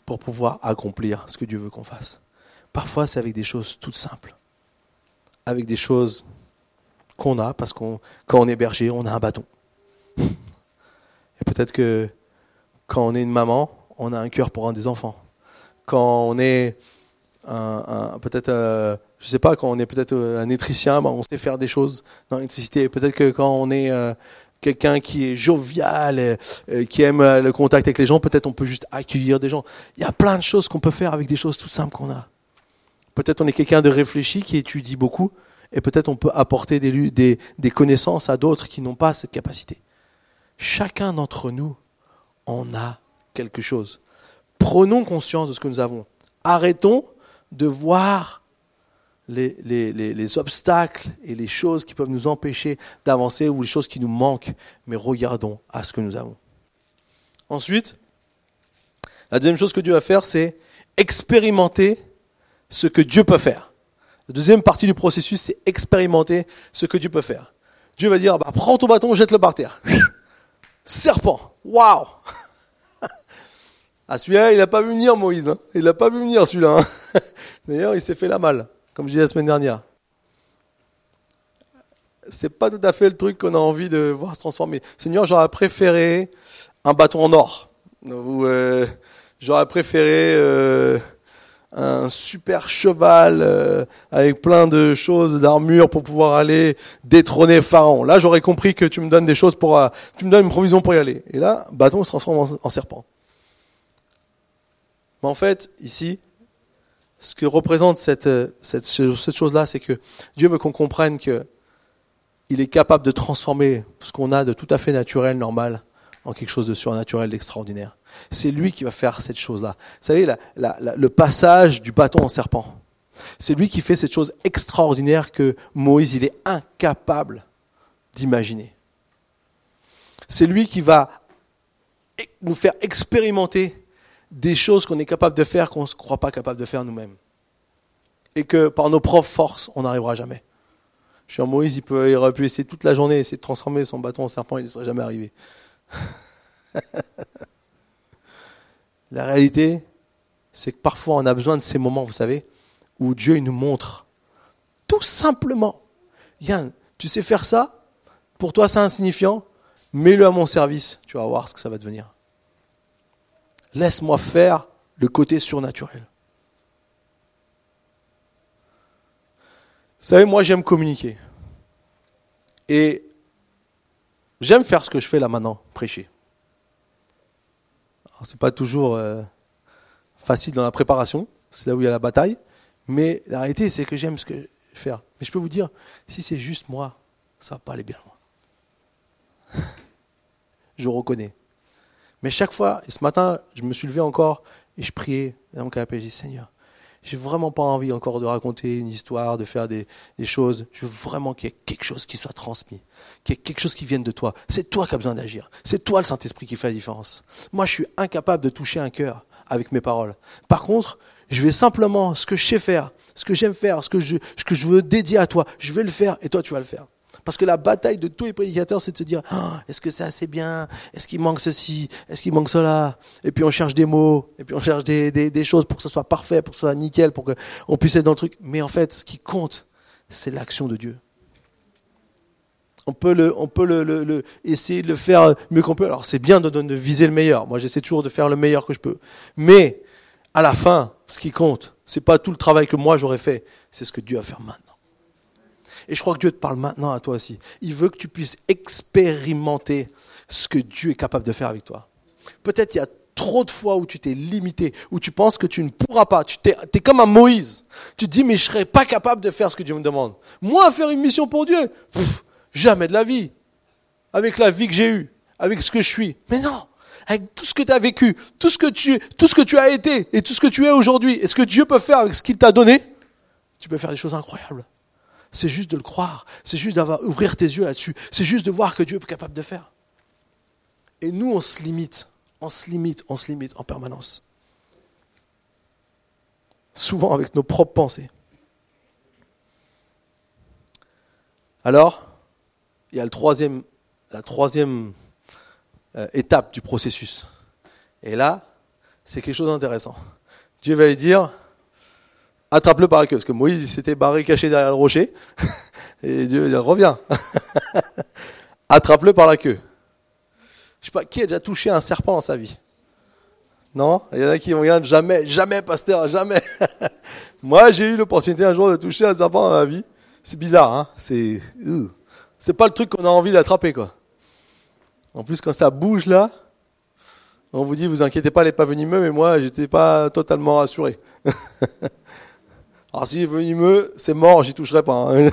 pour pouvoir accomplir ce que Dieu veut qu'on fasse. Parfois, c'est avec des choses toutes simples, avec des choses qu'on a, parce qu'on quand on est berger, on a un bâton. Et peut-être que quand on est une maman, on a un cœur pour un des enfants. Quand on est un, peut-être euh, je sais pas, quand on est peut-être euh, un électricien, ben, on sait faire des choses dans l'électricité. Peut-être que quand on est euh, quelqu'un qui est jovial, qui aime le contact avec les gens, peut-être on peut juste accueillir des gens. Il y a plein de choses qu'on peut faire avec des choses tout simples qu'on a. Peut-être on est quelqu'un de réfléchi qui étudie beaucoup, et peut-être on peut apporter des, connaissances à d'autres qui n'ont pas cette capacité. Chacun d'entre nous en a quelque chose. Prenons conscience de ce que nous avons. Arrêtons de voir les, les, les, obstacles et les choses qui peuvent nous empêcher d'avancer ou les choses qui nous manquent, mais regardons à ce que nous avons. Ensuite, la deuxième chose que Dieu va faire, c'est expérimenter ce que Dieu peut faire. La deuxième partie du processus, c'est expérimenter ce que Dieu peut faire. Dieu va dire, bah, prends ton bâton, jette-le par terre. Serpent, waouh Ah celui-là, il n'a pas vu venir Moïse. Hein. Il n'a pas vu venir celui-là. Hein. D'ailleurs, il s'est fait la malle comme je disais la semaine dernière. C'est pas tout à fait le truc qu'on a envie de voir se transformer. Seigneur, j'aurais préféré un bâton en or. Euh, j'aurais préféré euh, un super cheval euh, avec plein de choses d'armure pour pouvoir aller détrôner Pharaon. Là, j'aurais compris que tu me donnes des choses pour, tu me donnes une provision pour y aller. Et là, bâton se transforme en serpent. Mais en fait, ici, ce que représente cette, cette, cette chose-là, c'est que Dieu veut qu'on comprenne que il est capable de transformer ce qu'on a de tout à fait naturel, normal, en quelque chose de surnaturel, d'extraordinaire. C'est lui qui va faire cette chose-là. Vous savez, le passage du bâton en serpent. C'est lui qui fait cette chose extraordinaire que Moïse, il est incapable d'imaginer. C'est lui qui va nous faire expérimenter des choses qu'on est capable de faire qu'on ne se croit pas capable de faire nous-mêmes. Et que par nos propres forces, on n'arrivera jamais. Je suis en Moïse, il, peut, il aurait pu essayer toute la journée, essayer de transformer son bâton en serpent, il ne serait jamais arrivé. la réalité, c'est que parfois on a besoin de ces moments, vous savez, où Dieu nous montre tout simplement, Yann, tu sais faire ça, pour toi c'est insignifiant, mets-le à mon service, tu vas voir ce que ça va devenir. Laisse-moi faire le côté surnaturel. Vous savez, moi j'aime communiquer. Et j'aime faire ce que je fais là maintenant, prêcher. Ce n'est pas toujours euh, facile dans la préparation, c'est là où il y a la bataille, mais la réalité c'est que j'aime ce que je fais. Mais je peux vous dire, si c'est juste moi, ça va pas aller bien loin. je reconnais. Mais chaque fois, et ce matin, je me suis levé encore et je priais dans mon canapé. Je dis Seigneur, j'ai vraiment pas envie encore de raconter une histoire, de faire des, choses. Je veux vraiment qu'il y ait quelque chose qui soit transmis, qu'il y ait quelque chose qui vienne de toi. C'est toi qui as besoin d'agir. C'est toi le Saint-Esprit qui fait la différence. Moi, je suis incapable de toucher un cœur avec mes paroles. Par contre, je vais simplement, ce que je sais faire, ce que j'aime faire, ce que je, ce que je veux dédier à toi, je vais le faire et toi tu vas le faire. Parce que la bataille de tous les prédicateurs, c'est de se dire ah, est-ce que c'est assez bien? Est-ce qu'il manque ceci? Est-ce qu'il manque cela? Et puis on cherche des mots, et puis on cherche des, des, choses pour que ce soit parfait, pour que ce soit nickel, pour qu'on puisse être dans le truc. Mais en fait, ce qui compte, c'est l'action de Dieu. On peut, le, on peut le, le, essayer de le faire mieux qu'on peut. Alors c'est bien de, de viser le meilleur. Moi, j'essaie toujours de faire le meilleur que je peux. Mais à la fin, ce qui compte, c'est pas tout le travail que moi j'aurais fait, c'est ce que Dieu va faire maintenant. Et je crois que Dieu te parle maintenant à toi aussi. Il veut que tu puisses expérimenter ce que Dieu est capable de faire avec toi. Peut-être il y a trop de fois où tu t'es limité, où tu penses que tu ne pourras pas. Tu es, es, comme un Moïse. Tu te dis, mais je ne serais pas capable de faire ce que Dieu me demande. Moi, faire une mission pour Dieu, jamais de la vie. Avec la vie que j'ai eue, avec ce que je suis. Mais non, avec tout ce que tu as vécu, tout ce que tu, tout ce que tu as été et tout ce que tu es aujourd'hui, et ce que Dieu peut faire avec ce qu'il t'a donné, tu peux faire des choses incroyables. C'est juste de le croire. C'est juste d'ouvrir tes yeux là-dessus. C'est juste de voir que Dieu est capable de faire. Et nous, on se limite. On se limite, on se limite en permanence. Souvent avec nos propres pensées. Alors, il y a la troisième euh, étape du processus. Et là, c'est quelque chose d'intéressant. Dieu va lui dire, attrape-le par la queue. Parce que Moïse s'était barré caché derrière le rocher. Et Dieu dit, reviens. attrape-le par la queue. Je sais pas, qui a déjà touché un serpent dans sa vie? Non? Il y en a qui dire jamais, jamais, pasteur, jamais. Moi, j'ai eu l'opportunité un jour de toucher un serpent dans ma vie. C'est bizarre, hein? C'est, c'est pas le truc qu'on a envie d'attraper, quoi. En plus, quand ça bouge là, on vous dit, vous inquiétez pas, elle n'est pas venimeux, mais moi, j'étais pas totalement rassuré. Alors s'il est venimeux, c'est mort, j'y toucherai pas. Hein.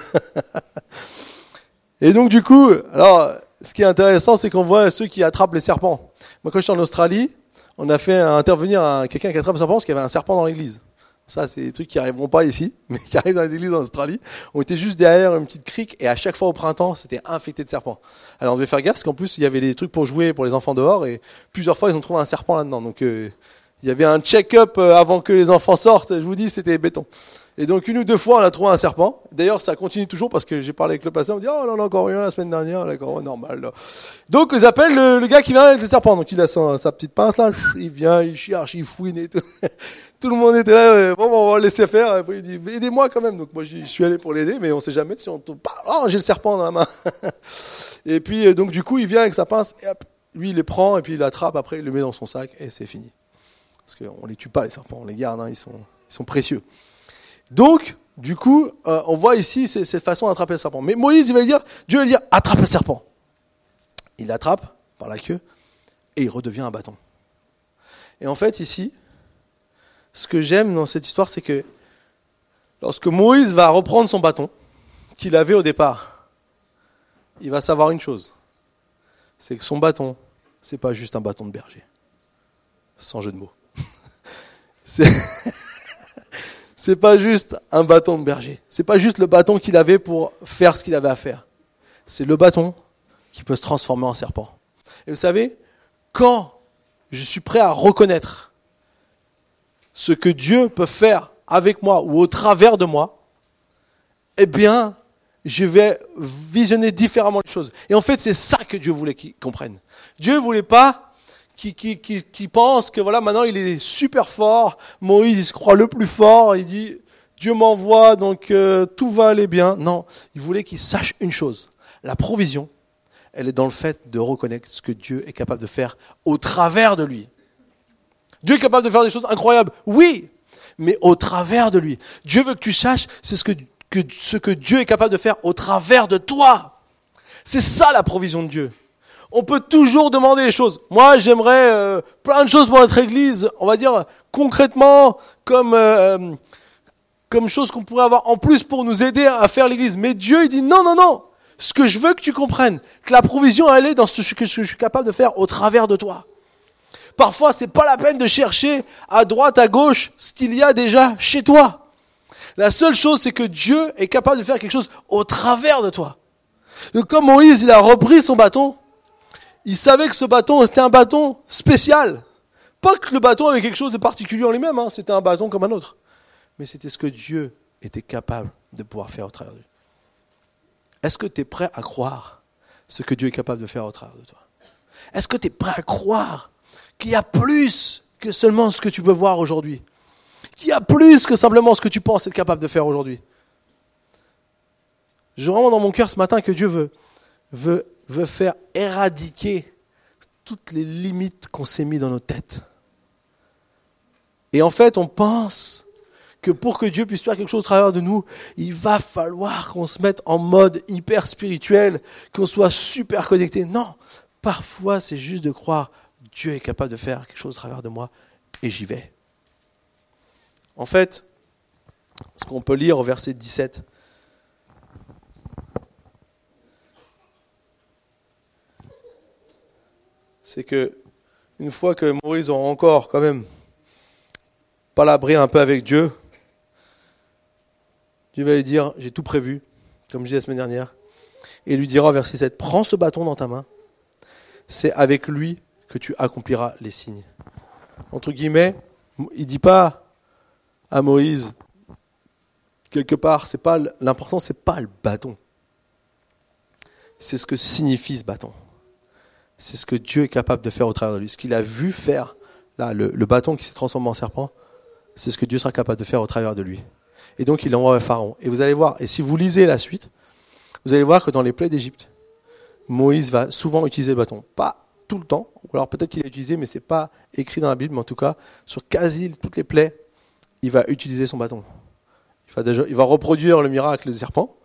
Et donc du coup, alors ce qui est intéressant, c'est qu'on voit ceux qui attrapent les serpents. Moi quand je suis en Australie, on a fait intervenir quelqu'un qui attrape un serpent parce qu'il y avait un serpent dans l'église. Ça, c'est des trucs qui arriveront pas ici, mais qui arrivent dans les églises en Australie. On était juste derrière une petite crique et à chaque fois au printemps, c'était infecté de serpents. Alors on devait faire gaffe parce qu'en plus, il y avait des trucs pour jouer pour les enfants dehors et plusieurs fois, ils ont trouvé un serpent là-dedans. Donc euh, il y avait un check-up euh, avant que les enfants sortent. Je vous dis, c'était béton. Et donc une ou deux fois, on a trouvé un serpent. D'ailleurs, ça continue toujours parce que j'ai parlé avec le patient, on me dit oh là là encore rien la semaine dernière, d'accord, normal. Là. Donc ils appellent le, gars qui vient avec le serpent. Donc il a sa, petite pince là, il vient, il cherche, il fouine et tout. tout le monde était là. Bon, bon on va le laisser faire. Et puis il dit aidez-moi quand même. Donc moi je suis allé pour l'aider, mais on sait jamais si on tombe. Oh j'ai le serpent dans la main. et puis euh, donc du coup il vient avec sa pince et hop, lui il les prend et puis il l'attrape après il le met dans son sac et c'est fini. Parce qu'on les tue pas les serpents, on les garde, hein, ils sont ils sont précieux. Donc, du coup, euh, on voit ici cette façon d'attraper le serpent. Mais Moïse, il va dire, Dieu va dire, attrape le serpent. Il l'attrape par la queue et il redevient un bâton. Et en fait, ici, ce que j'aime dans cette histoire, c'est que lorsque Moïse va reprendre son bâton qu'il avait au départ, il va savoir une chose. C'est que son bâton, c'est pas juste un bâton de berger. Sans jeu de mots. c'est pas juste un bâton de berger. C'est pas juste le bâton qu'il avait pour faire ce qu'il avait à faire. C'est le bâton qui peut se transformer en serpent. Et vous savez, quand je suis prêt à reconnaître ce que Dieu peut faire avec moi ou au travers de moi, eh bien, je vais visionner différemment les choses. Et en fait, c'est ça que Dieu voulait qu'ils comprennent. Dieu voulait pas qui, qui, qui, qui pense que voilà, maintenant il est super fort. Moïse, il se croit le plus fort. Il dit, Dieu m'envoie, donc euh, tout va aller bien. Non, il voulait qu'il sache une chose. La provision, elle est dans le fait de reconnaître ce que Dieu est capable de faire au travers de lui. Dieu est capable de faire des choses incroyables, oui, mais au travers de lui. Dieu veut que tu saches, ce que, que, ce que Dieu est capable de faire au travers de toi. C'est ça la provision de Dieu on peut toujours demander les choses. Moi, j'aimerais euh, plein de choses pour notre Église, on va dire concrètement, comme euh, comme chose qu'on pourrait avoir en plus pour nous aider à faire l'Église. Mais Dieu, il dit non, non, non. Ce que je veux que tu comprennes, que la provision, elle est dans ce que je suis capable de faire au travers de toi. Parfois, c'est pas la peine de chercher à droite, à gauche, ce qu'il y a déjà chez toi. La seule chose, c'est que Dieu est capable de faire quelque chose au travers de toi. Donc, comme Moïse, il a repris son bâton, il savait que ce bâton était un bâton spécial. Pas que le bâton avait quelque chose de particulier en lui-même, hein. c'était un bâton comme un autre. Mais c'était ce que Dieu était capable de pouvoir faire au travers de lui. Est-ce que tu es prêt à croire ce que Dieu est capable de faire au travers de toi? Est-ce que tu es prêt à croire qu'il y a plus que seulement ce que tu peux voir aujourd'hui? Qu'il y a plus que simplement ce que tu penses être capable de faire aujourd'hui Je vraiment dans mon cœur ce matin que Dieu veut, veut veut faire éradiquer toutes les limites qu'on s'est mis dans nos têtes. Et en fait, on pense que pour que Dieu puisse faire quelque chose au travers de nous, il va falloir qu'on se mette en mode hyper spirituel, qu'on soit super connecté. Non, parfois c'est juste de croire Dieu est capable de faire quelque chose au travers de moi et j'y vais. En fait, ce qu'on peut lire au verset 17, c'est que une fois que Moïse aura encore quand même palabré un peu avec Dieu, Dieu va lui dire, j'ai tout prévu, comme je disais la semaine dernière, et lui dira, verset 7, prends ce bâton dans ta main, c'est avec lui que tu accompliras les signes. Entre guillemets, il ne dit pas à Moïse, quelque part, c'est pas l'important, c'est pas le bâton. C'est ce que signifie ce bâton c'est ce que Dieu est capable de faire au travers de lui. Ce qu'il a vu faire, là, le, bâton qui s'est transformé en serpent, c'est ce que Dieu sera capable de faire au travers de lui. Et donc il envoie Pharaon. Et vous allez voir, et si vous lisez la suite, vous allez voir que dans les plaies d'Égypte, Moïse va souvent utiliser le bâton. Pas tout le temps, ou alors peut-être qu'il l'a utilisé, mais ce n'est pas écrit dans la Bible, mais en tout cas, sur quasi toutes les plaies, il va utiliser son bâton. Il va, il va reproduire le miracle des serpents.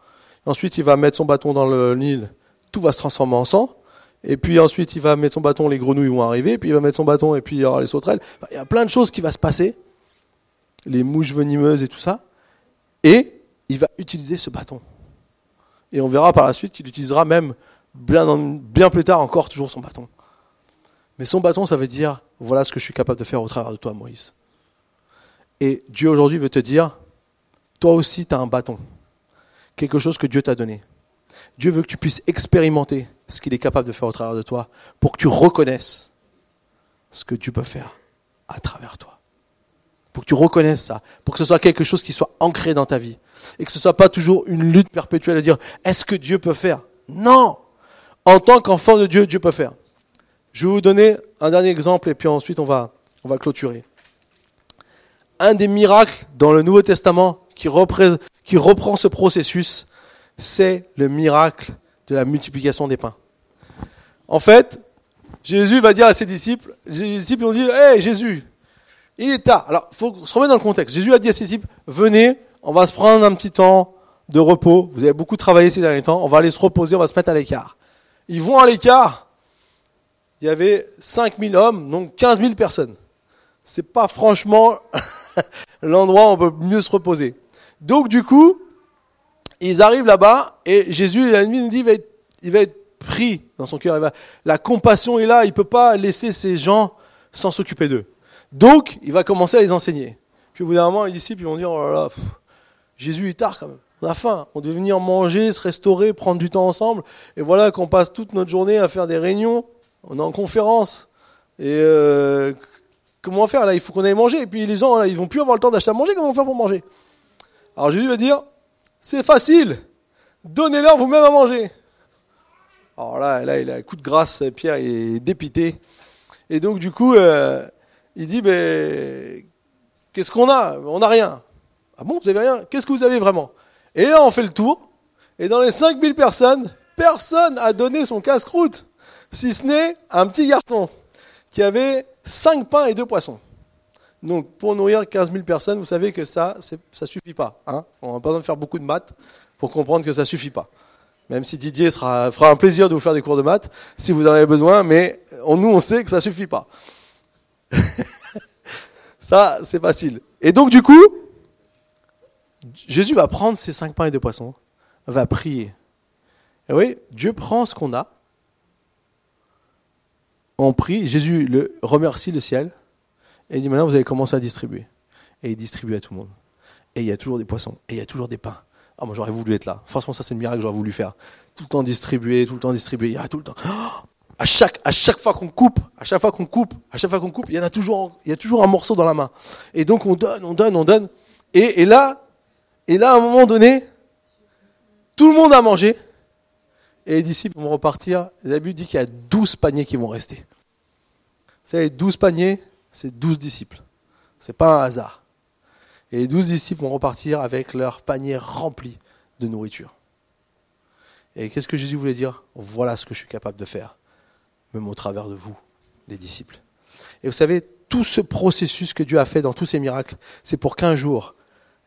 Ensuite, il va mettre son bâton dans le Nil. Tout va se transformer en sang. Et puis ensuite, il va mettre son bâton, les grenouilles vont arriver, puis il va mettre son bâton, et puis il y aura les sauterelles. il y a plein de choses qui vont se passer, les mouches venimeuses et tout ça. Et il va utiliser ce bâton. Et on verra par la suite qu'il utilisera même bien, bien plus tard encore toujours son bâton. Mais son bâton, ça veut dire, voilà ce que je suis capable de faire au travers de toi, Moïse. Et Dieu aujourd'hui veut te dire, toi aussi, tu as un bâton. Quelque chose que Dieu t'a donné. Dieu veut que tu puisses expérimenter ce qu'il est capable de faire au travers de toi pour que tu reconnaisses ce que Dieu peut faire à travers toi. Pour que tu reconnaisses ça, pour que ce soit quelque chose qui soit ancré dans ta vie. Et que ce soit pas toujours une lutte perpétuelle de dire est-ce que Dieu peut faire? Non En tant qu'enfant de Dieu, Dieu peut faire. Je vais vous donner un dernier exemple et puis ensuite on va, on va clôturer. Un des miracles dans le Nouveau Testament qui reprend ce processus, c'est le miracle de la multiplication des pains. En fait, Jésus va dire à ses disciples, les disciples ont dit, hé Jésus, il est tard. Alors, il faut se remettre dans le contexte. Jésus a dit à ses disciples, venez, on va se prendre un petit temps de repos. Vous avez beaucoup travaillé ces derniers temps, on va aller se reposer, on va se mettre à l'écart. Ils vont à l'écart. Il y avait 5000 hommes, donc 15 000 personnes. C'est pas franchement l'endroit où on peut mieux se reposer. Donc, du coup, ils arrivent là-bas et Jésus, nuit, nous dit, il va être, pris dans son cœur. La compassion est là, il ne peut pas laisser ces gens sans s'occuper d'eux. Donc, il va commencer à les enseigner. Puis au bout d'un moment, les disciples vont dire, oh là là, Jésus est tard quand même. On a faim, on devait venir manger, se restaurer, prendre du temps ensemble. Et voilà qu'on passe toute notre journée à faire des réunions, on est en conférence. Et euh, comment faire là? Il faut qu'on aille manger. Et puis les gens, là, ils vont plus avoir le temps d'acheter à manger, comment faire pour manger? Alors Jésus va dire, c'est facile. Donnez-leur vous-même à manger. Alors là, là, il a un coup de grâce, Pierre est dépité. Et donc, du coup, euh, il dit, ben, qu'est-ce qu'on a? On n'a rien. Ah bon, vous avez rien? Qu'est-ce que vous avez vraiment? Et là, on fait le tour. Et dans les 5000 personnes, personne a donné son casse-croûte. Si ce n'est un petit garçon qui avait 5 pains et 2 poissons. Donc, pour nourrir 15 000 personnes, vous savez que ça, ça suffit pas. Hein On n'a pas besoin de faire beaucoup de maths pour comprendre que ça suffit pas. Même si Didier fera un plaisir de vous faire des cours de maths, si vous en avez besoin, mais nous, on sait que ça suffit pas. ça, c'est facile. Et donc, du coup, Jésus va prendre ses cinq pains et deux poissons, va prier. Et oui, Dieu prend ce qu'on a, on prie, Jésus le remercie le ciel, et il dit maintenant vous allez commencer à distribuer. Et il distribue à tout le monde. Et il y a toujours des poissons, et il y a toujours des pains. Ah, moi j'aurais voulu être là. Franchement, ça c'est le miracle que j'aurais voulu faire. Tout le temps distribuer, tout le temps distribuer. Il y a tout le temps. à chaque, à chaque fois qu'on coupe, à chaque fois qu'on coupe, à chaque fois qu'on coupe, il y en a toujours, il y a toujours un morceau dans la main. Et donc on donne, on donne, on donne. Et, là, et là, à un moment donné, tout le monde a mangé. Et les disciples vont repartir. La Bible dit qu'il y a 12 paniers qui vont rester. Savez, 12 paniers, c'est 12 disciples. C'est pas un hasard. Et les 12 disciples vont repartir avec leur panier rempli de nourriture. Et qu'est-ce que Jésus voulait dire? Voilà ce que je suis capable de faire, même au travers de vous, les disciples. Et vous savez, tout ce processus que Dieu a fait dans tous ces miracles, c'est pour qu'un jour,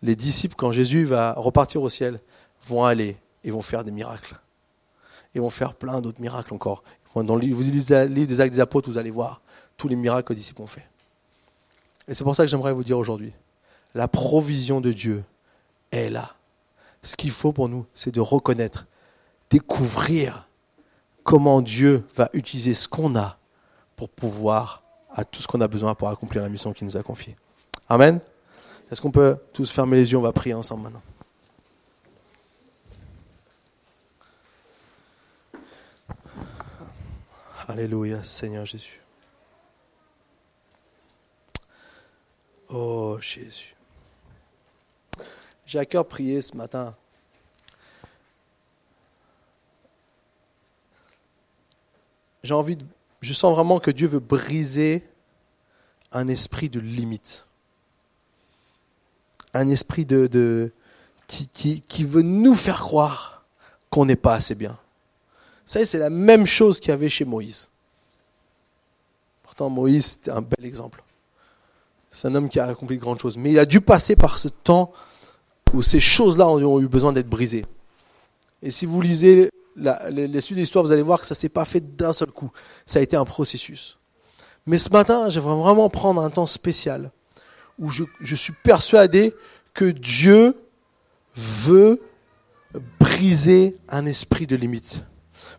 les disciples, quand Jésus va repartir au ciel, vont aller et vont faire des miracles. Ils vont faire plein d'autres miracles encore. Dans le livre des Actes des Apôtres, vous allez voir tous les miracles que les disciples ont fait. Et c'est pour ça que j'aimerais vous dire aujourd'hui, la provision de Dieu est là. Ce qu'il faut pour nous, c'est de reconnaître, découvrir comment Dieu va utiliser ce qu'on a pour pouvoir à tout ce qu'on a besoin pour accomplir la mission qu'il nous a confiée. Amen. Est-ce qu'on peut tous fermer les yeux On va prier ensemble maintenant. Alléluia, Seigneur Jésus. Oh Jésus. J'ai à cœur prier ce matin. J'ai envie de, je sens vraiment que Dieu veut briser un esprit de limite. Un esprit de, qui, veut nous faire croire qu'on n'est pas assez bien. Ça, c'est la même chose qu'il y avait chez Moïse. Pourtant, Moïse, c'était un bel exemple. C'est un homme qui a accompli de grandes choses. Mais il a dû passer par ce temps où ces choses-là ont eu besoin d'être brisées. Et si vous lisez les, suites de l'histoire, vous allez voir que ça ne s'est pas fait d'un seul coup. Ça a été un processus. Mais ce matin, j'aimerais vraiment prendre un temps spécial où je, je suis persuadé que Dieu veut briser un esprit de limite.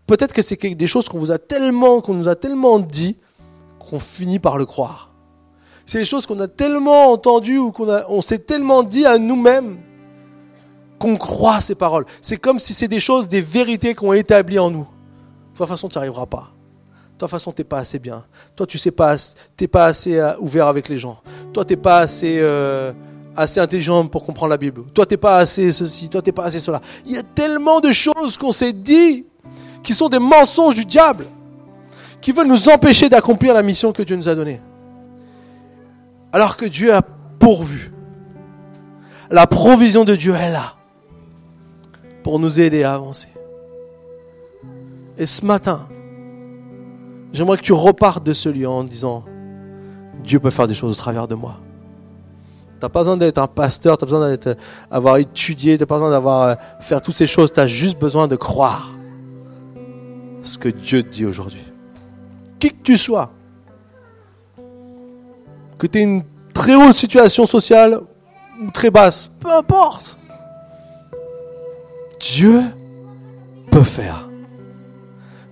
Peut-être que c'est des choses qu'on vous a tellement, qu'on nous a tellement dit, qu'on finit par le croire. C'est des choses qu'on a tellement entendues ou qu'on on s'est tellement dit à nous-mêmes qu'on croit ces paroles. C'est comme si c'est des choses, des vérités qu'on a établies en nous. De toute façon, tu n'y arriveras pas. De toute façon, tu n'es pas assez bien. Toi, tu sais pas, t'es pas assez euh, ouvert avec les gens. Toi, tu n'es pas assez, euh, assez intelligent pour comprendre la Bible. Toi, tu n'es pas assez ceci. Toi, tu n'es pas assez cela. Il y a tellement de choses qu'on s'est dit qui sont des mensonges du diable, qui veulent nous empêcher d'accomplir la mission que Dieu nous a donnée. Alors que Dieu a pourvu. La provision de Dieu est là pour nous aider à avancer. Et ce matin, j'aimerais que tu repartes de ce lieu en disant, Dieu peut faire des choses au travers de moi. Tu n'as pas besoin d'être un pasteur, tu n'as besoin d'avoir étudié, tu n'as pas besoin d'avoir euh, faire toutes ces choses, tu as juste besoin de croire ce que Dieu te dit aujourd'hui. Qui que tu sois, que tu aies une très haute situation sociale ou très basse, peu importe. Dieu peut faire.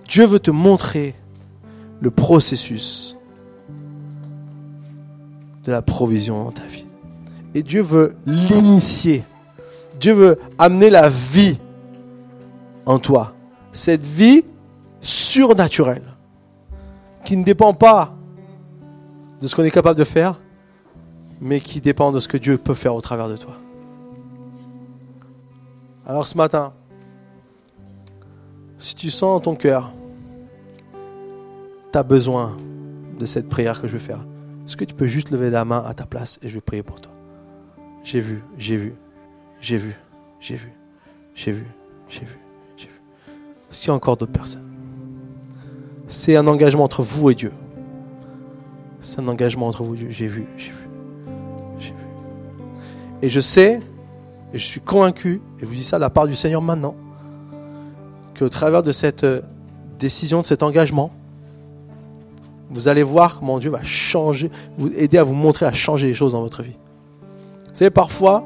Dieu veut te montrer le processus de la provision dans ta vie. Et Dieu veut l'initier. Dieu veut amener la vie en toi. Cette vie surnaturelle qui ne dépend pas de ce qu'on est capable de faire, mais qui dépend de ce que Dieu peut faire au travers de toi. Alors ce matin, si tu sens dans ton cœur, tu as besoin de cette prière que je vais faire, est-ce que tu peux juste lever la main à ta place et je vais prier pour toi? J'ai vu, j'ai vu, j'ai vu, j'ai vu, j'ai vu, j'ai vu, j'ai vu. Est-ce qu'il y a encore d'autres personnes C'est un engagement entre vous et Dieu. C'est un engagement entre vous. J'ai vu, j'ai vu, j'ai vu. Et je sais et je suis convaincu, et je vous dis ça de la part du Seigneur maintenant, qu'au travers de cette euh, décision, de cet engagement, vous allez voir comment Dieu va changer, vous aider à vous montrer à changer les choses dans votre vie. Vous savez, parfois,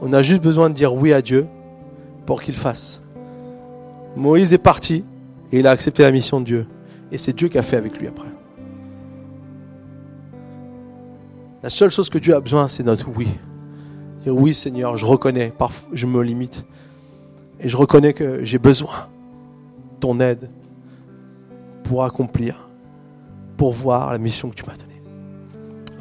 on a juste besoin de dire oui à Dieu pour qu'il fasse. Moïse est parti et il a accepté la mission de Dieu. Et c'est Dieu qui a fait avec lui après. La seule chose que Dieu a besoin, c'est notre oui oui Seigneur, je reconnais, parfois je me limite. Et je reconnais que j'ai besoin de ton aide pour accomplir, pour voir la mission que tu m'as donnée.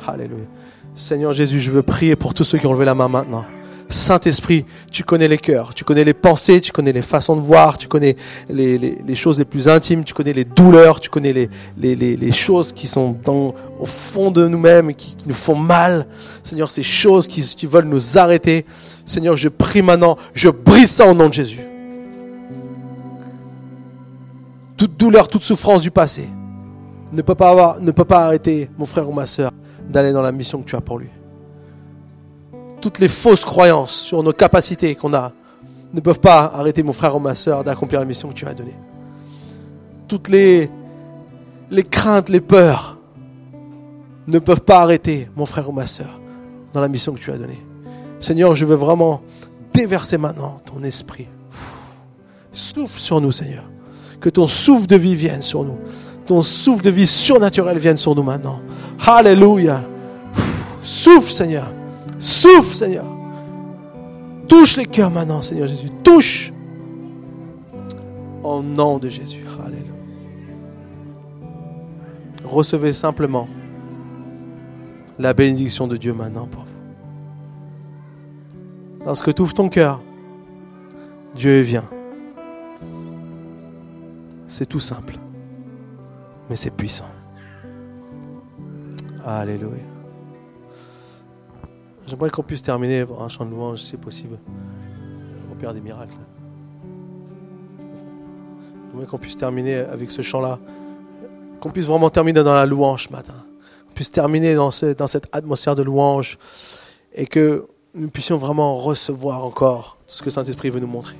Alléluia. Seigneur Jésus, je veux prier pour tous ceux qui ont levé la main maintenant. Saint-Esprit, tu connais les cœurs, tu connais les pensées, tu connais les façons de voir, tu connais les, choses les plus intimes, tu connais les douleurs, tu connais les, choses qui sont dans, au fond de nous-mêmes, qui, qui, nous font mal. Seigneur, ces choses qui, qui veulent nous arrêter. Seigneur, je prie maintenant, je brise ça au nom de Jésus. Toute douleur, toute souffrance du passé ne peut pas, avoir, ne peut pas arrêter mon frère ou ma soeur d'aller dans la mission que tu as pour lui toutes les fausses croyances sur nos capacités qu'on a ne peuvent pas arrêter mon frère ou ma soeur d'accomplir la mission que tu as donnée. Toutes les, craintes, les peurs ne peuvent pas arrêter mon frère ou ma soeur dans la mission que tu as donnée. Seigneur, je veux vraiment déverser maintenant ton esprit. Souffle sur nous, Seigneur. Que ton souffle de vie vienne sur nous. Ton souffle de vie surnaturel vienne sur nous maintenant. Alléluia. Souffle, Seigneur. Souffle, Seigneur. Touche les cœurs maintenant, Seigneur Jésus. Touche. Au nom de Jésus. Alléluia. Recevez simplement la bénédiction de Dieu maintenant pour vous. Lorsque tu ouvres ton cœur, Dieu vient. C'est tout simple, mais c'est puissant. Alléluia. J'aimerais qu'on puisse terminer un chant de louange, si possible. Père des miracles. J'aimerais qu'on puisse terminer avec ce chant-là. Qu'on puisse vraiment terminer dans la louange ce matin. Qu'on puisse terminer dans, dans cette atmosphère de louange. Et que nous puissions vraiment recevoir encore ce que Saint-Esprit veut nous montrer.